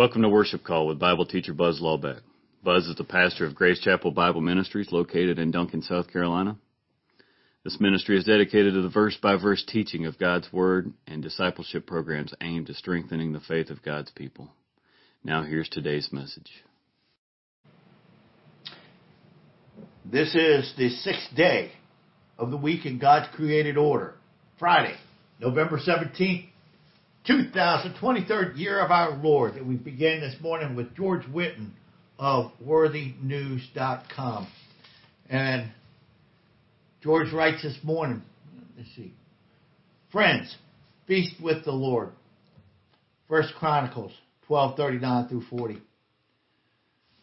Welcome to Worship Call with Bible teacher Buzz Lawbeck. Buzz is the pastor of Grace Chapel Bible Ministries located in Duncan, South Carolina. This ministry is dedicated to the verse by verse teaching of God's Word and discipleship programs aimed at strengthening the faith of God's people. Now here's today's message. This is the sixth day of the week in God's created order. Friday, November 17th, 2023rd year of our Lord. that we begin this morning with George Whitten of worthynews.com. And George writes this morning, let's see. Friends, feast with the Lord. First Chronicles 12:39 through 40.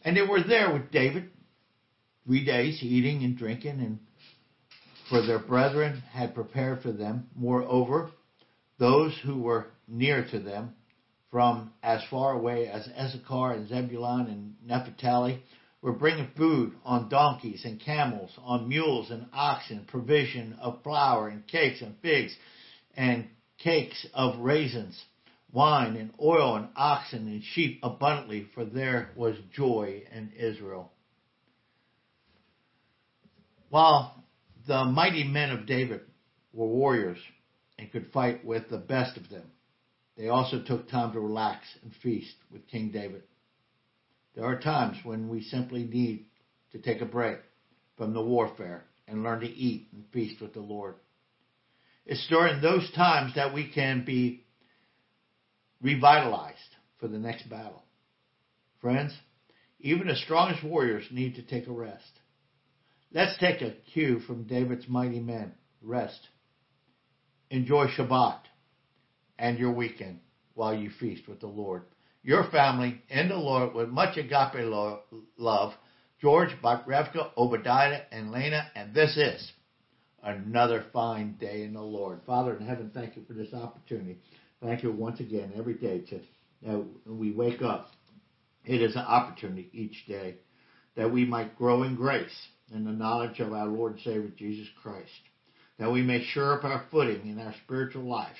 And they were there with David three days, eating and drinking, and for their brethren had prepared for them. Moreover, those who were near to them, from as far away as Issachar and Zebulun and Naphtali, were bringing food on donkeys and camels, on mules and oxen, provision of flour and cakes and figs, and cakes of raisins, wine and oil and oxen and sheep abundantly, for there was joy in Israel. While the mighty men of David were warriors and could fight with the best of them, they also took time to relax and feast with King David. There are times when we simply need to take a break from the warfare and learn to eat and feast with the Lord. It's during those times that we can be revitalized for the next battle. Friends, even the strongest warriors need to take a rest. Let's take a cue from David's mighty men. Rest. Enjoy Shabbat and your weekend while you feast with the Lord. Your family in the Lord with much agape love. George, Revka, Obadiah, and Lena, and this is another fine day in the Lord. Father in heaven, thank you for this opportunity. Thank you once again every day to that we wake up. It is an opportunity each day that we might grow in grace and the knowledge of our Lord and Savior Jesus Christ, that we may sure up our footing in our spiritual lives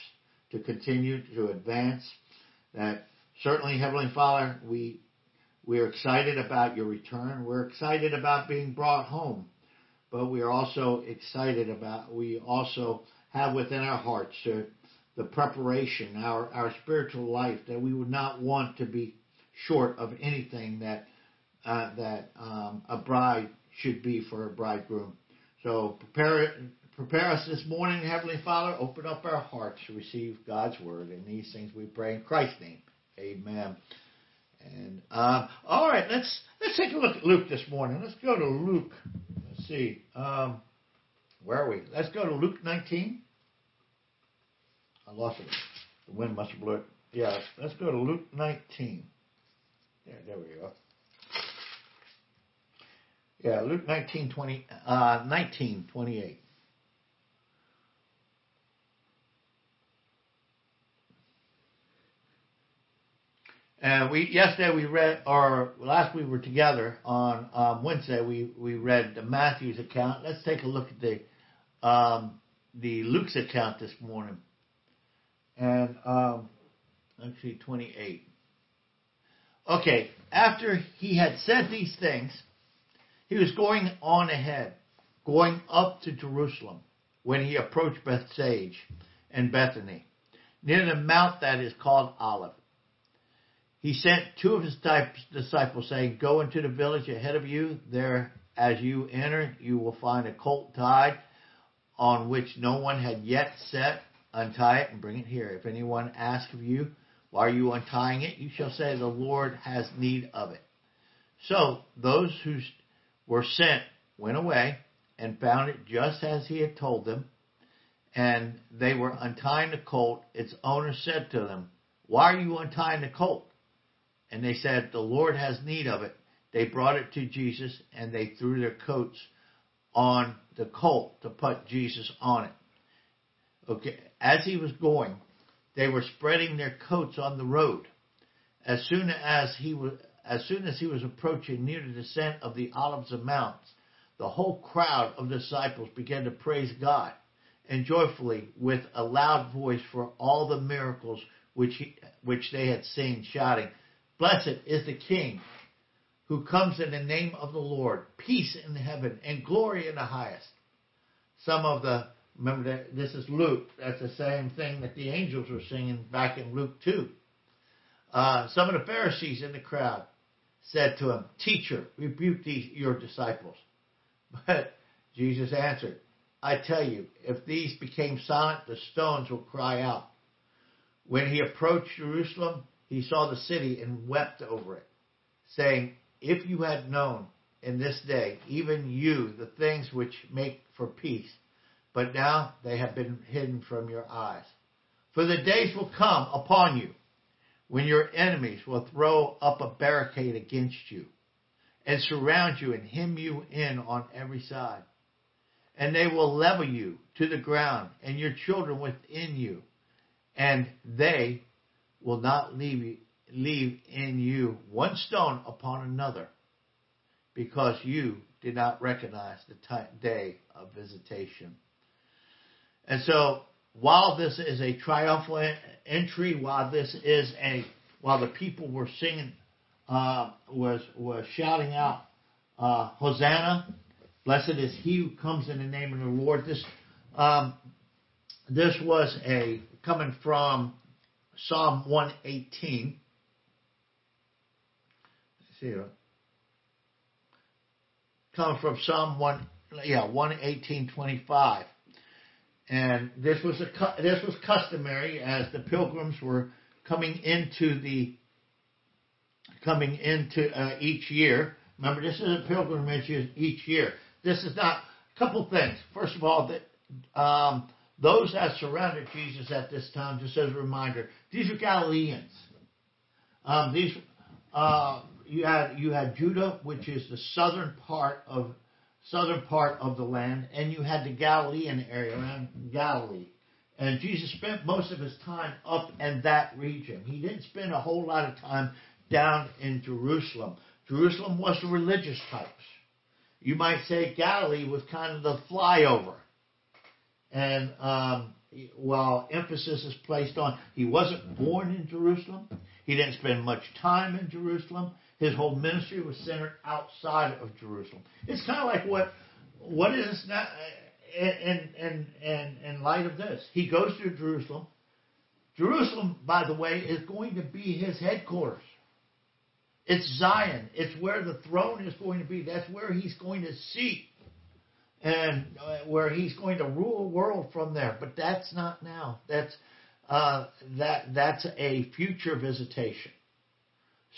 to continue to advance. That certainly, Heavenly Father, we we're excited about your return. We're excited about being brought home, but we are also excited about we also have within our hearts uh, the preparation, our our spiritual life, that we would not want to be short of anything that uh, that um, a bride should be for a bridegroom. So prepare prepare us this morning, Heavenly Father. Open up our hearts to receive God's word. And these things we pray in Christ's name. Amen. And uh, all right, let's let's take a look at Luke this morning. Let's go to Luke. Let's see. Um, where are we? Let's go to Luke 19. I lost it. The wind must have blew it. Yeah, let's go to Luke 19. Yeah, there we go. Yeah, Luke 19, 20, uh, 19, 28. And we yesterday we read, or last we were together on um, Wednesday we we read the Matthew's account. Let's take a look at the um, the Luke's account this morning, and um, actually twenty eight. Okay, after he had said these things, he was going on ahead, going up to Jerusalem, when he approached Bethphage and Bethany, near the mount that is called Olive. He sent two of his disciples, saying, Go into the village ahead of you. There, as you enter, you will find a colt tied on which no one had yet set. Untie it and bring it here. If anyone asks of you, Why are you untying it? you shall say, The Lord has need of it. So those who were sent went away and found it just as he had told them. And they were untying the colt. Its owner said to them, Why are you untying the colt? And they said, The Lord has need of it. They brought it to Jesus and they threw their coats on the colt to put Jesus on it. Okay, as he was going, they were spreading their coats on the road. As soon as he was as soon as he was approaching near the descent of the Olives and Mounts, the whole crowd of disciples began to praise God and joyfully with a loud voice for all the miracles which he, which they had seen, shouting, Blessed is the King who comes in the name of the Lord. Peace in heaven and glory in the highest. Some of the, remember that this is Luke. That's the same thing that the angels were singing back in Luke 2. Uh, some of the Pharisees in the crowd said to him, Teacher, rebuke these, your disciples. But Jesus answered, I tell you, if these became silent, the stones will cry out. When he approached Jerusalem, he saw the city and wept over it, saying, If you had known in this day, even you, the things which make for peace, but now they have been hidden from your eyes. For the days will come upon you when your enemies will throw up a barricade against you and surround you and hem you in on every side. And they will level you to the ground and your children within you, and they will not leave, leave in you one stone upon another, because you did not recognize the day of visitation. And so while this is a triumphal entry, while this is a, while the people were singing, uh, was was shouting out, uh, Hosanna, blessed is he who comes in the name of the Lord. This um, this was a coming from Psalm 118. Let's see, coming from Psalm one, yeah, 118:25 and this was a this was customary as the pilgrims were coming into the coming into uh, each year. Remember, this is a pilgrimage each year. This is not a couple things. First of all, that um, those that surrounded Jesus at this time, just as a reminder, these are Galileans. Um, these uh, you had you had Judah, which is the southern part of southern part of the land, and you had the Galilean area around Galilee. And Jesus spent most of his time up in that region. He didn't spend a whole lot of time down in Jerusalem. Jerusalem was the religious types. You might say Galilee was kind of the flyover. And um, while emphasis is placed on he wasn't born in Jerusalem, he didn't spend much time in Jerusalem. His whole ministry was centered outside of Jerusalem. It's kind of like what what is not in in in in light of this. He goes to Jerusalem. Jerusalem, by the way, is going to be his headquarters. It's Zion. It's where the throne is going to be. That's where he's going to seat and uh, where he's going to rule the world from there. But that's not now. That's uh, that that's a future visitation.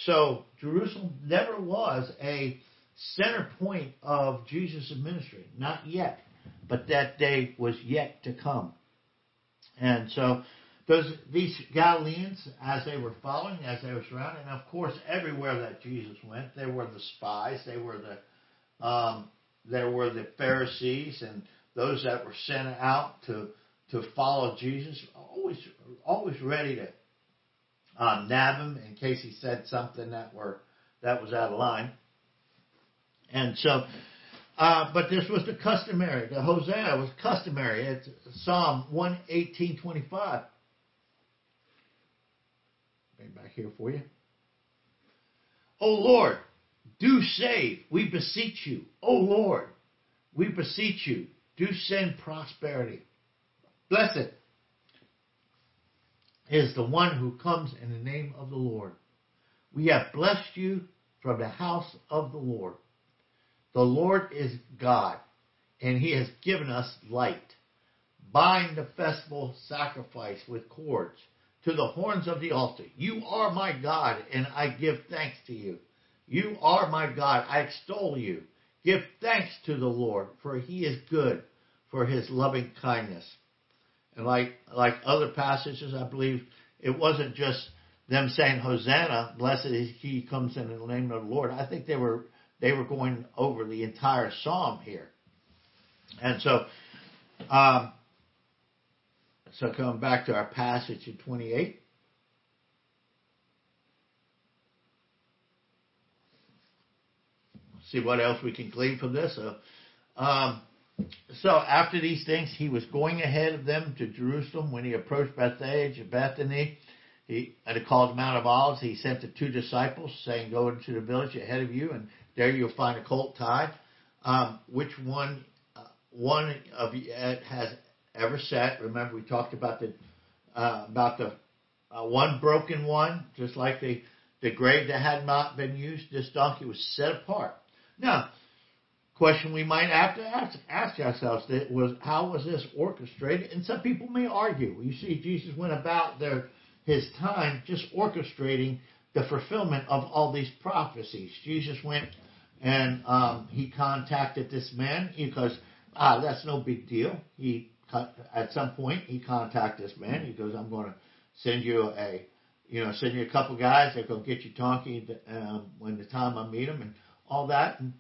So Jerusalem never was a center point of Jesus' ministry, not yet, but that day was yet to come. And so those these Galileans, as they were following, as they were surrounding, and of course everywhere that Jesus went, they were the spies, they were the um, there were the Pharisees and those that were sent out to to follow Jesus, always always ready to uh, nab him in case he said something that were that was out of line. And so, uh, but this was the customary. The Hosanna was customary. It's Psalm one eighteen twenty five. Bring back here for you. O Lord, do save, we beseech you. O Lord, we beseech you, do send prosperity. Blessed is the one who comes in the name of the Lord. We have blessed you from the house of the Lord. The Lord is God, and he has given us light. Bind the festival sacrifice with cords to the horns of the altar. You are my God, and I give thanks to you. You are my God. I extol you. Give thanks to the Lord, for he is good, for his loving kindness. And like, like other passages, I believe it wasn't just them saying, Hosanna, blessed is he comes in the name of the Lord. I think they were, they were going over the entire psalm here. And so, um, so coming back to our passage in 28. See what else we can glean from this. So, um, so after these things, he was going ahead of them to Jerusalem. When he approached Bethphage and Bethany, he at the call of the Mount of Olives, he sent the two disciples, saying, "Go into the village ahead of you, and there you'll find a colt tied. Um, which one, uh, one of you has ever sat? Remember, we talked about the uh, about the uh, one broken one, just like the the grave that had not been used. This donkey was set apart. Now, question we might have to ask, ask ourselves that was how was this orchestrated? And some people may argue. You see, Jesus went about their his time just orchestrating the fulfillment of all these prophecies. Jesus went and um, he contacted this man because ah, that's no big deal. He at some point he contacted this man. He goes, "I'm going to send you a, you know, send you a couple guys. They're going to get you donkey um, when the time I meet them and all that." And,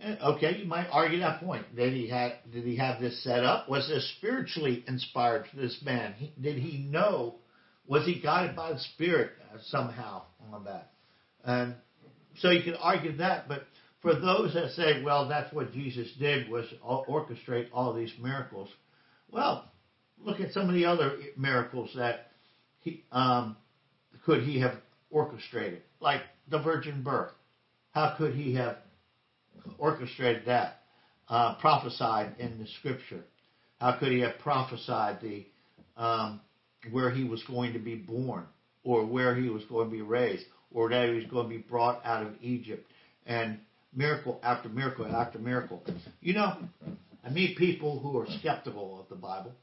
and okay, you might argue that point. Did he have did he have this set up? Was this spiritually inspired for this man? He, did he know? Was he guided by the Spirit uh, somehow on that? And so you could argue that, but for those that say, well, that's what Jesus did was orchestrate all these miracles. Well, look at some of the other miracles that he um, could he have orchestrated, like the virgin birth. How could he have orchestrated that? Uh, prophesied in the scripture. How could he have prophesied the um, where he was going to be born, or where he was going to be raised, or that he was going to be brought out of Egypt, and miracle after miracle after miracle. You know, I meet people who are skeptical of the Bible,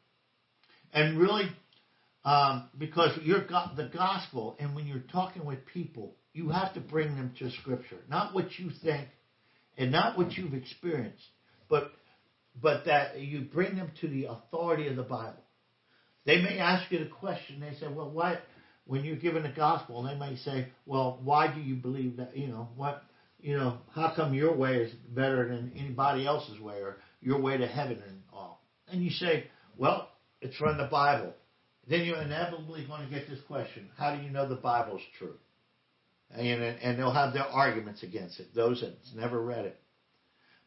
and really, um, because you're got the gospel, and when you're talking with people, you have to bring them to Scripture, not what you think, and not what you've experienced, but but that you bring them to the authority of the Bible. They may ask you the question. They say, "Well, what?" When you're given the gospel, they may say, "Well, why do you believe that?" You know, what you know, how come your way is better than anybody else's way or your way to heaven and all? And you say, well, it's from the Bible. Then you're inevitably going to get this question how do you know the Bible's true? And, and they'll have their arguments against it, those that's never read it.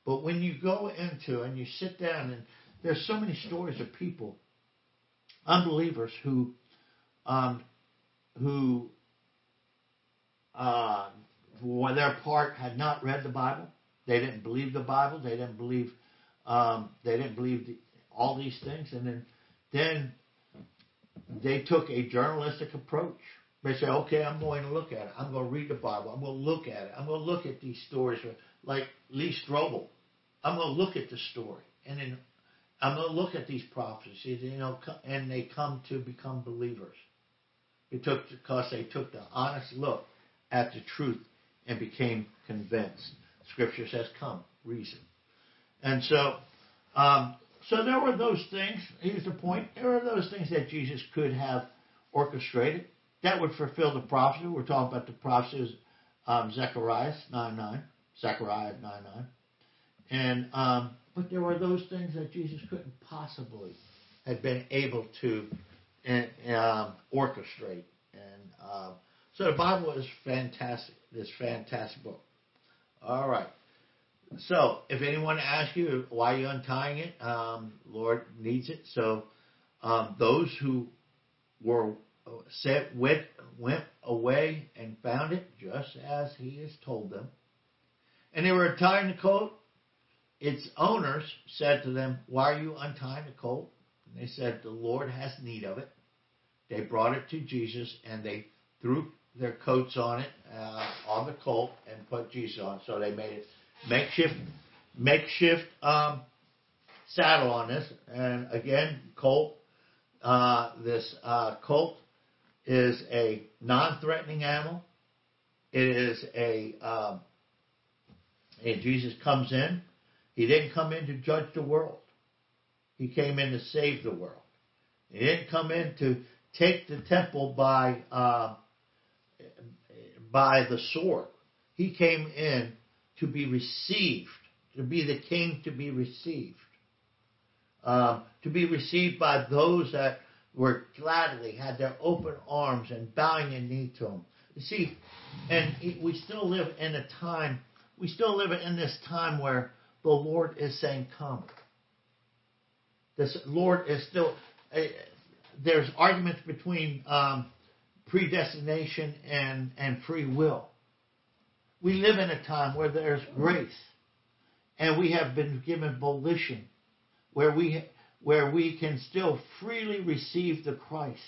But when you go into and you sit down, and there's so many stories of people, unbelievers, who um, who uh, for their part, had not read the Bible. They didn't believe the Bible. They didn't believe. Um, they didn't believe the, all these things, and then then they took a journalistic approach. They say, "Okay, I'm going to look at it. I'm going to read the Bible. I'm going to look at it. I'm going to look at these stories, like Lee Strobel. I'm going to look at the story, and then I'm going to look at these prophecies, you know, and they come to become believers. It took because they took the honest look at the truth and became convinced. Scripture says, "Come, reason." And so, um, so there were those things. Here's the point: there were those things that Jesus could have orchestrated that would fulfill the prophecy. We're talking about the prophecies, um, Zechariah nine nine, Zechariah nine nine, and um, but there were those things that Jesus couldn't possibly have been able to um, orchestrate and. Uh, so the Bible is fantastic. This fantastic book. All right. So if anyone asks you why you're untying it, um, Lord needs it. So um, those who were set went went away and found it just as He has told them, and they were untying the colt. Its owners said to them, "Why are you untying the colt?" And they said, "The Lord has need of it." They brought it to Jesus and they threw their coats on it, uh, on the colt, and put Jesus on. So they made it makeshift, makeshift um, saddle on this. And again, colt. Uh, this uh, colt is a non-threatening animal. It is a, um, and Jesus comes in. He didn't come in to judge the world. He came in to save the world. He didn't come in to take the temple by uh, by the sword. He came in to be received, to be the king to be received, um, to be received by those that were gladly had their open arms and bowing a knee to him. You see, and we still live in a time, we still live in this time where the Lord is saying, "Come." This Lord is still. Uh, there's arguments between um, predestination and, and free will. We live in a time where there's grace and we have been given volition where we, where we can still freely receive the Christ.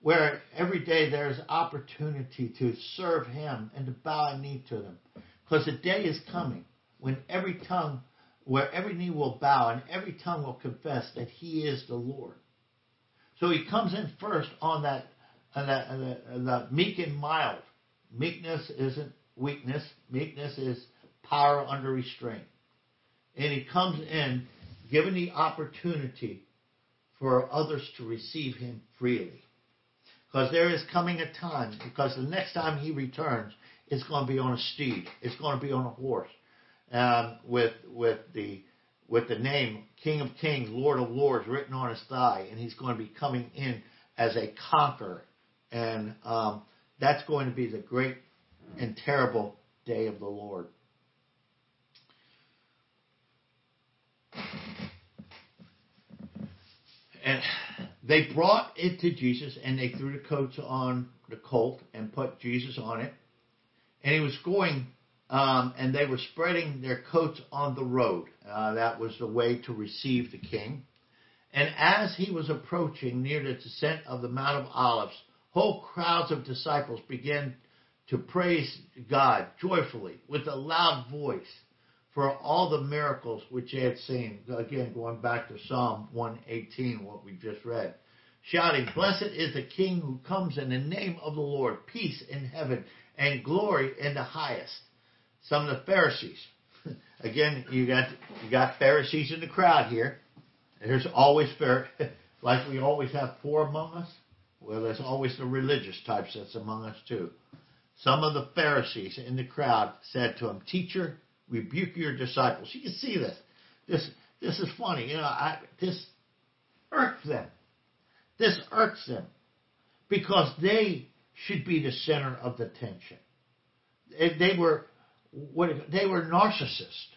Where every day there's opportunity to serve Him and to bow a knee to Him. Because the day is coming when every tongue, where every knee will bow and every tongue will confess that He is the Lord. So He comes in first on that, on that, on on meek and mild. Meekness isn't weakness. Meekness is power under restraint. And He comes in given the opportunity for others to receive Him freely. Because there is coming a time, because the next time He returns, it's going to be on a steed. It's going to be on a horse, um, with with the with the name King of Kings, Lord of Lords written on his thigh, and he's going to be coming in as a conqueror, and um, that's going to be the great and terrible day of the Lord. And they brought it to Jesus, and they threw the coats on the colt and put Jesus on it and he was going, um, and they were spreading their coats on the road. Uh, that was the way to receive the king. And as he was approaching near the descent of the Mount of Olives, whole crowds of disciples began to praise God joyfully with a loud voice for all the miracles which they had seen. Again, going back to Psalm 118, what we just read. Shouting, Blessed is the King who comes in the name of the Lord, peace in heaven and glory in the highest. Some of the Pharisees. Again, you got you got Pharisees in the crowd here. There's always like we always have poor among us. Well, there's always the religious types that's among us too. Some of the Pharisees in the crowd said to him, "Teacher, rebuke your disciples." You can see this. This this is funny. You know, I, this irks them. This irks them because they should be the center of the tension. They were what they were narcissists,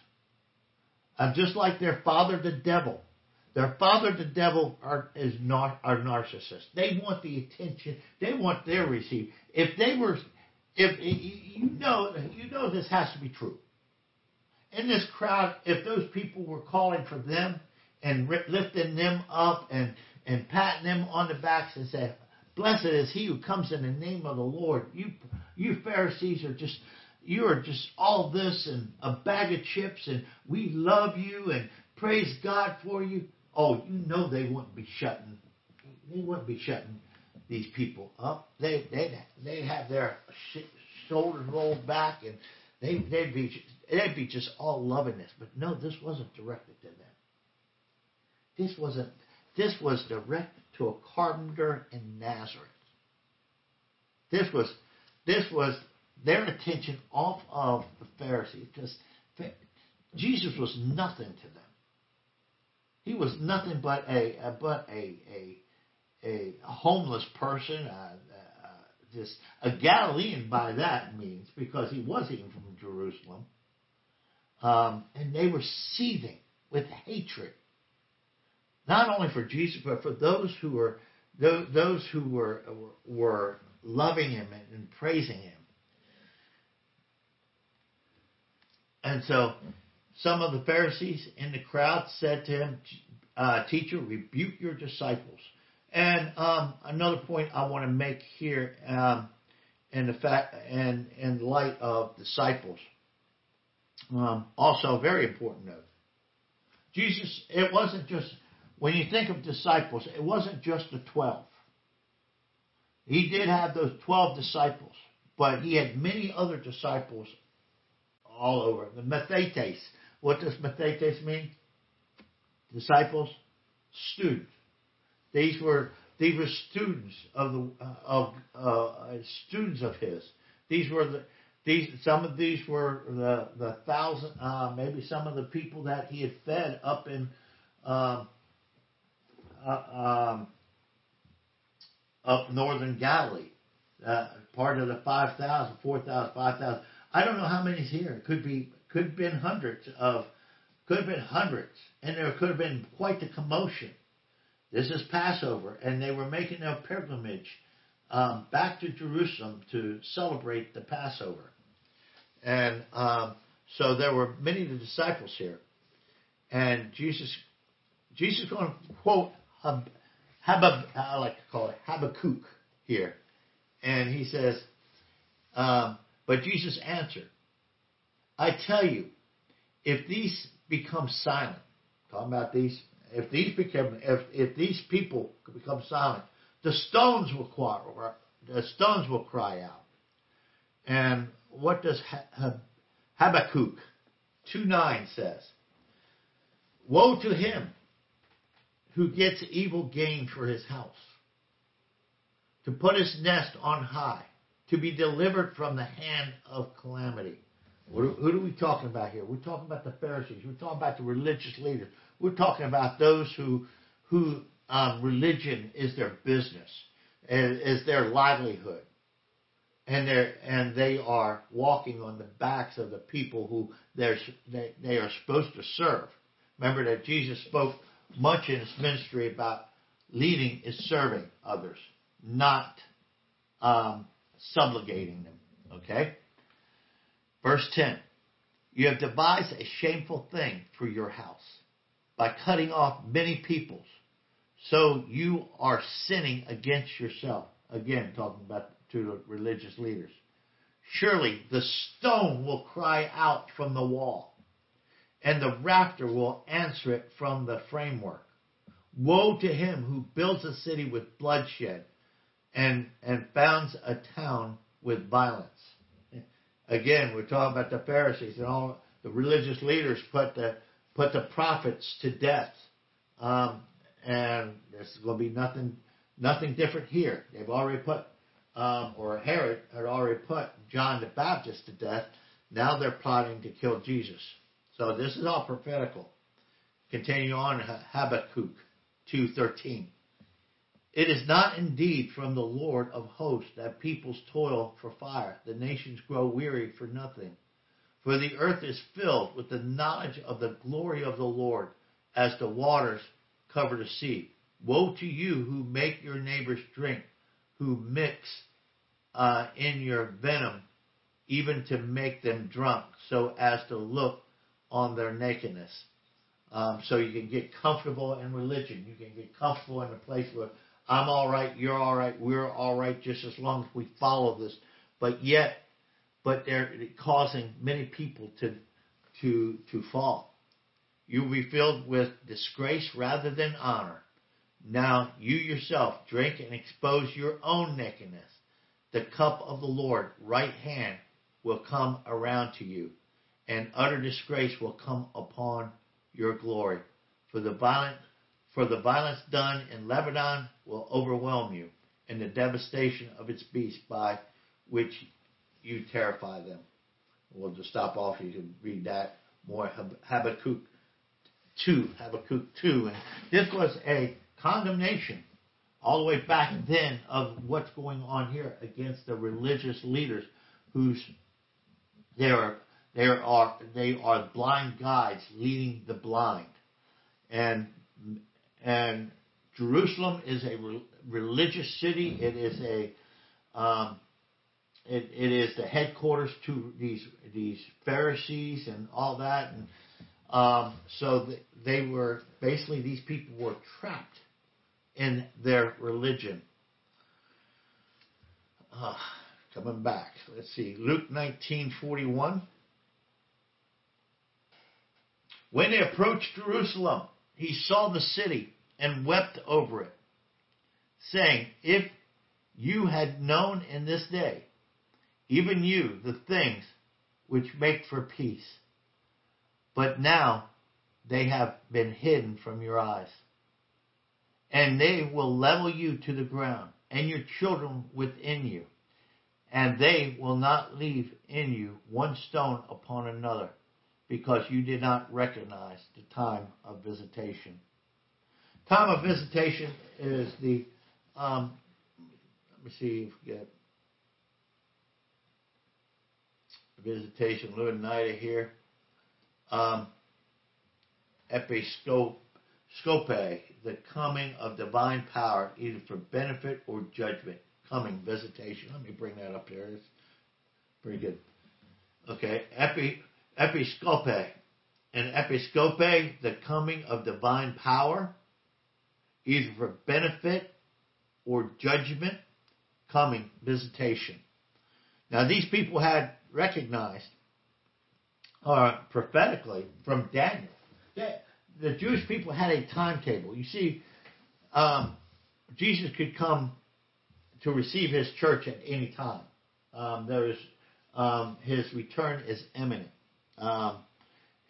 uh, just like their father, the devil. Their father, the devil, are is not are narcissists. They want the attention. They want their receive. If they were, if you know, you know this has to be true. In this crowd, if those people were calling for them and lifting them up and and patting them on the backs and saying, Blessed is he who comes in the name of the Lord. You, you Pharisees are just, you are just all this and a bag of chips, and we love you and praise God for you. Oh, you know they wouldn't be shutting, they wouldn't be shutting these people up. They, they, they have their shoulders rolled back, and they, they'd be, they'd be just all loving this. But no, this wasn't directed to them. This wasn't. This was directed to a carpenter in Nazareth. This was, this was their attention off of the Pharisees because Jesus was nothing to them. He was nothing but a, a but a, a a homeless person, uh, just a Galilean by that means, because he wasn't even from Jerusalem. Um, and they were seething with hatred not only for Jesus, but for those who were those who were were loving him and praising him. And so, some of the Pharisees in the crowd said to him, uh, "Teacher, rebuke your disciples." And um, another point I want to make here, um, in the fact and in light of disciples, um, also very important note. Jesus, it wasn't just when you think of disciples, it wasn't just the 12. He did have those 12 disciples, but he had many other disciples all over. The Mathetes. What does Mathetes mean? Disciples, students. These were these were students of the uh, of uh, students of his. These were the these some of these were the the thousand uh, maybe some of the people that he had fed up in um, uh, um, up northern Galilee, uh, part of the 5,000, 4,000, 5,000. I don't know how many's here. It could be, could have been hundreds of, could have been hundreds, and there could have been quite the commotion. This is Passover, and they were making their pilgrimage um, back to Jerusalem to celebrate the Passover. And um, so there were many of the disciples here. And Jesus, Jesus is going to quote Hab, Habab, I like to call it Habakkuk here. And he says, um, but Jesus answered, I tell you, if these become silent, talking about these, if these become, if, if these people become silent, the stones will cry, the stones will cry out. And what does Habakkuk 2.9 says? Woe to him who gets evil gain for his house, to put his nest on high, to be delivered from the hand of calamity. What, who are we talking about here? We're talking about the Pharisees. We're talking about the religious leaders. We're talking about those who, who um, religion is their business, is their livelihood, and they and they are walking on the backs of the people who they're, they they are supposed to serve. Remember that Jesus spoke much in his ministry about leading is serving others, not um, subjugating them. Okay? Verse 10 You have devised a shameful thing for your house by cutting off many peoples. So you are sinning against yourself. Again, talking about to the religious leaders. Surely the stone will cry out from the wall, and the rafter will answer it from the framework. Woe to him who builds a city with bloodshed and, and founds a town with violence. Again, we're talking about the Pharisees and all the religious leaders put the put the prophets to death, um, and there's going to be nothing nothing different here. They've already put, um, or Herod had already put John the Baptist to death. Now they're plotting to kill Jesus. So this is all prophetical. Continue on Habakkuk 2:13. It is not indeed from the Lord of hosts that peoples toil for fire, the nations grow weary for nothing. For the earth is filled with the knowledge of the glory of the Lord, as the waters cover the sea. Woe to you who make your neighbors drink, who mix uh, in your venom, even to make them drunk, so as to look on their nakedness. Um, so you can get comfortable in religion. You can get comfortable in a place where I'm all right, you're all right, we're all right, just as long as we follow this. But yet, but they're causing many people to to to fall. You will be filled with disgrace rather than honor. Now you yourself drink and expose your own nakedness. The cup of the Lord, right hand, will come around to you, and utter disgrace will come upon your glory. For the violent for the violence done in Lebanon will overwhelm you, and the devastation of its beasts by which you terrify them. We'll just stop off. You can read that more. Habakkuk 2. Habakkuk 2. And this was a condemnation all the way back then of what's going on here against the religious leaders whose they are they are they are blind guides leading the blind and and Jerusalem is a re- religious city. It is a um, it, it is the headquarters to these these Pharisees and all that, and um, so they were basically these people were trapped in their religion. Uh, coming back, let's see, Luke nineteen forty one. When they approached Jerusalem, he saw the city and wept over it, saying, If you had known in this day, even you, the things which make for peace, but now they have been hidden from your eyes. And they will level you to the ground, and your children within you, and they will not leave in you one stone upon another because you did not recognize the time of visitation. Time of visitation is the, um, let me see if we get visitation, Leonida here. Um, episcope, scope, the coming of divine power, either for benefit or judgment. coming visitation. Let me bring that up there. It's pretty good. Okay, epi, episcope. And episcope, the coming of divine power, either for benefit or judgment, coming, visitation. Now, these people had recognized, uh, prophetically, from Daniel, that the Jewish people had a timetable. You see, um, Jesus could come to receive his church at any time. Um, there is um, his return is imminent, um,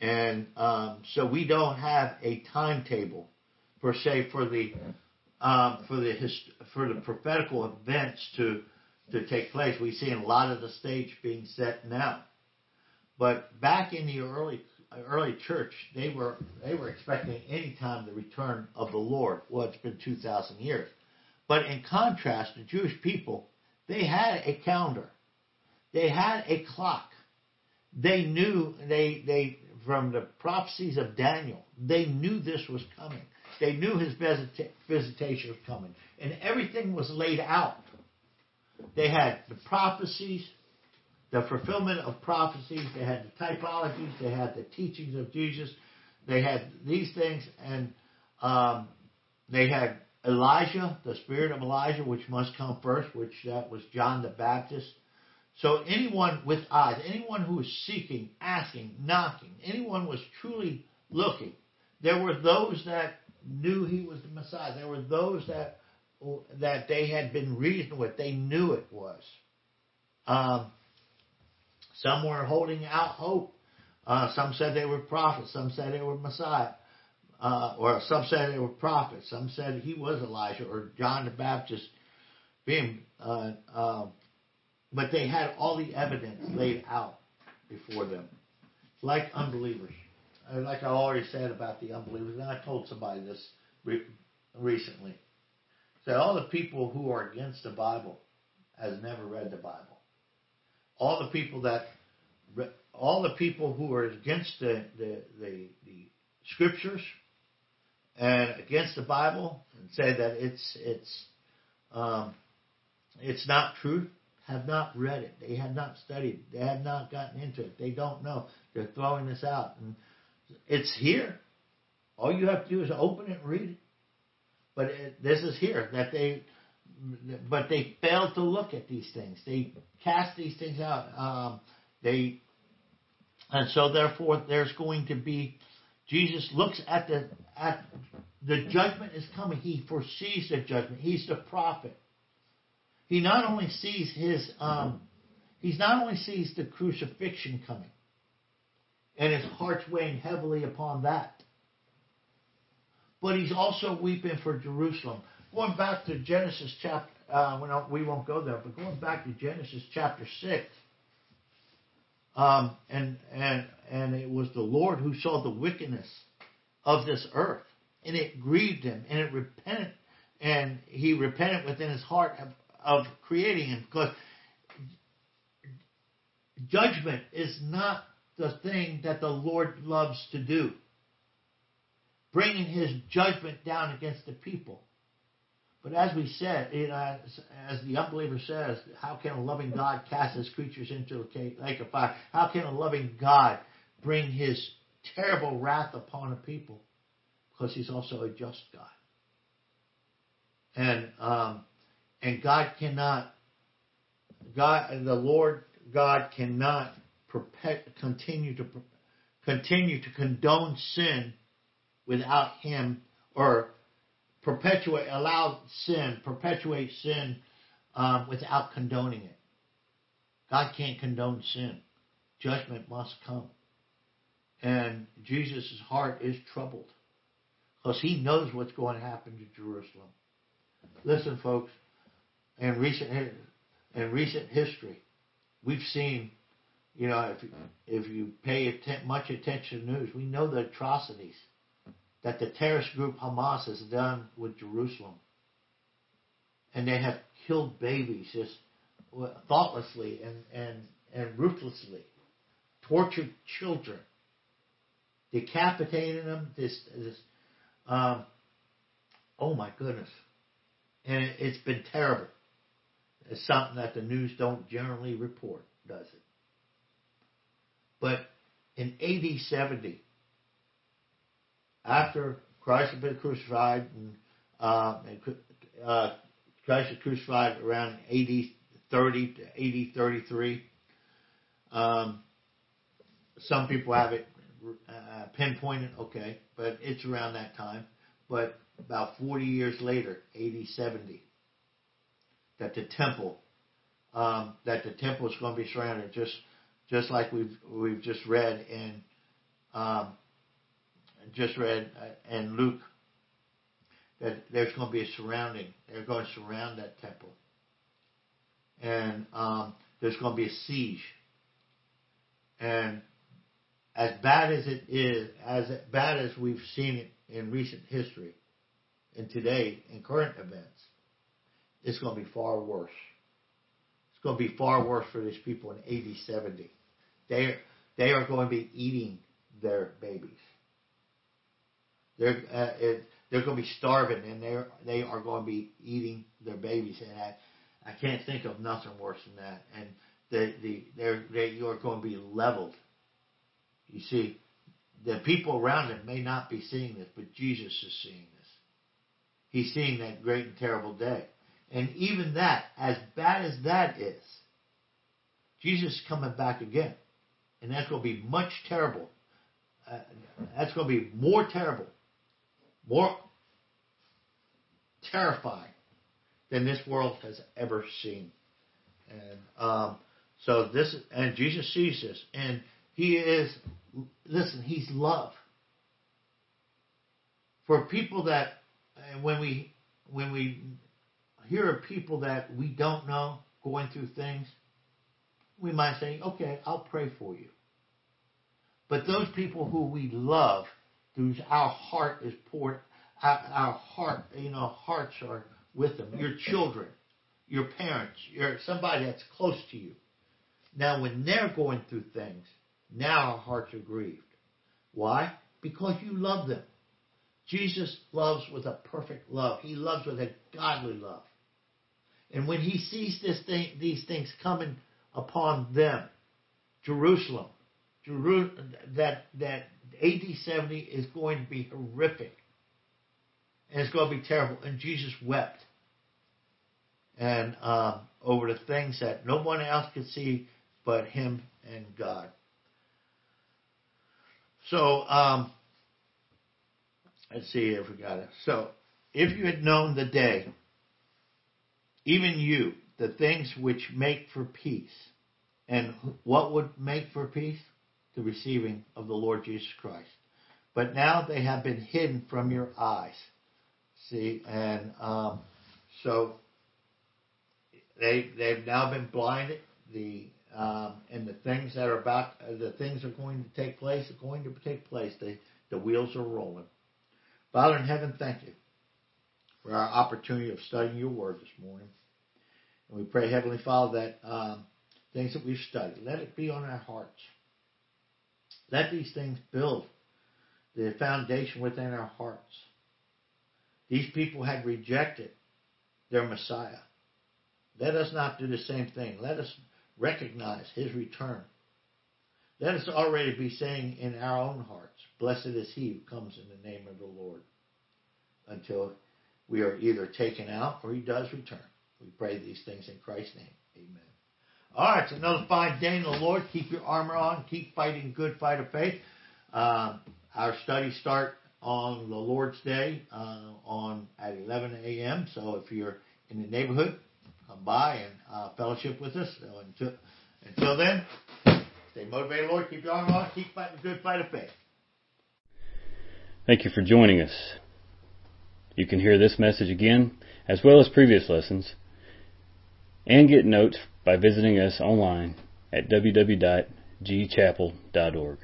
and um, so we don't have a timetable per se for the um, for the hist- for the prophetical events to to take place. We see a lot of the stage being set now, but back in the early early church, they were they were expecting any time the return of the Lord. Well, it's been two thousand years, but in contrast, the Jewish people they had a calendar, they had a clock. They knew they they from the prophecies of Daniel, they knew this was coming. They knew his visita- visitation was coming, and everything was laid out. They had the prophecies, the fulfillment of prophecies. They had the typologies. They had the teachings of Jesus. They had these things, and um, they had Elijah, the spirit of Elijah, which must come first, which that was John the Baptist. So anyone with eyes, anyone who was seeking, asking, knocking, anyone was truly looking. There were those that knew he was the Messiah. There were those that that they had been reasoned with. They knew it was. Um, some were holding out hope. Uh, some said they were prophets. Some said they were Messiah. Uh, or some said they were prophets. Some said he was Elijah or John the Baptist being. Uh, uh, but they had all the evidence laid out before them, like unbelievers. Like I already said about the unbelievers, and I told somebody this re- recently. Said all the people who are against the Bible has never read the Bible. All the people that, all the people who are against the the, the, the scriptures and against the Bible and say that it's it's um, it's not truth have not read it. They have not studied. They have not gotten into it. They don't know. They're throwing this out, and it's here. All you have to do is open it and read it. But it, this is here that they, but they failed to look at these things. They cast these things out. Um, they, and so therefore, there's going to be. Jesus looks at the at the judgment is coming. He foresees the judgment. He's the prophet. He not only sees his um, he's not only sees the crucifixion coming, and his heart's weighing heavily upon that, but he's also weeping for Jerusalem. Going back to Genesis chapter, uh, we won't go there, but going back to Genesis chapter six, um, and and and it was the Lord who saw the wickedness of this earth, and it grieved him, and it repented, and he repented within his heart of, of creating him, because judgment is not the thing that the Lord loves to do. Bringing his judgment down against the people. But as we said, you know, as the unbeliever says, how can a loving God cast his creatures into a lake of fire? How can a loving God bring his terrible wrath upon a people? Because he's also a just God. And um, and God cannot, God, the Lord God cannot perpet, continue to continue to condone sin without Him or perpetuate, allow sin, perpetuate sin um, without condoning it. God can't condone sin. Judgment must come. And Jesus' heart is troubled because he knows what's going to happen to Jerusalem. Listen, folks, in recent in recent history, we've seen, you know, if if you pay much attention to news, we know the atrocities that the terrorist group Hamas has done with Jerusalem. And they have killed babies just thoughtlessly and, and, and ruthlessly, tortured children, decapitated them, this, this um, oh my goodness. And it, it's been terrible. It's something that the news don't generally report, does it? But in AD 70, after Christ had been crucified, and, uh, uh, Christ was crucified around AD 30 to AD 33. Um, some people have it uh, pinpointed, okay, but it's around that time. But about 40 years later, AD 70, that the temple, um, that the temple is going to be surrounded, just just like we've we've just read in um, just read uh, in Luke that there's going to be a surrounding. They're going to surround that temple, and um, there's going to be a siege. And as bad as it is, as bad as we've seen it in recent history, and today in current events, it's going to be far worse. It's going to be far worse for these people in AD 70. They they are going to be eating their babies. They're uh, it, they're going to be starving, and they they are going to be eating their babies. And I I can't think of nothing worse than that. And the the they're they you are going to be leveled. You see, the people around them may not be seeing this, but Jesus is seeing this. He's seeing that great and terrible day. And even that, as bad as that is, Jesus is coming back again. And that's going to be much terrible. Uh, that's going to be more terrible more terrifying than this world has ever seen. And um, so this, and Jesus sees this, and He is, listen, He's love. For people that, and when we when we hear of people that we don't know going through things, we might say, okay, I'll pray for you. But those people who we love whose our heart is poured, our, our heart, you know, hearts are with them. Your children, your parents, your somebody that's close to you. Now, when they're going through things, now our hearts are grieved. Why? Because you love them. Jesus loves with a perfect love. He loves with a godly love. And when he sees this thing, these things coming upon them, Jerusalem that that AD 70 is going to be horrific. And it's going to be terrible. And Jesus wept. And um, over the things that no one else could see but him and God. So, um, let's see if we got it. So, if you had known the day, even you, the things which make for peace, and what would make for peace? The receiving of the Lord Jesus Christ. But now they have been hidden from your eyes. See, and um, so they they've now been blinded. The um, and the things that are about the things are going to take place are going to take place. The the wheels are rolling. Father in heaven, thank you for our opportunity of studying your word this morning. And we pray, Heavenly Father, that um, things that we've studied, let it be on our hearts. Let these things build the foundation within our hearts. These people had rejected their Messiah. Let us not do the same thing. Let us recognize his return. Let us already be saying in our own hearts, Blessed is he who comes in the name of the Lord, until we are either taken out or he does return. We pray these things in Christ's name. Amen. All right, it's another fine day in the Lord. Keep your armor on. Keep fighting good fight of faith. Uh, our studies start on the Lord's Day uh, on at 11 a.m. So if you're in the neighborhood, come by and uh, fellowship with us. So until until then, stay motivated, Lord. Keep your armor on. Keep fighting good fight of faith. Thank you for joining us. You can hear this message again, as well as previous lessons, and get notes by visiting us online at www.gchapel.org.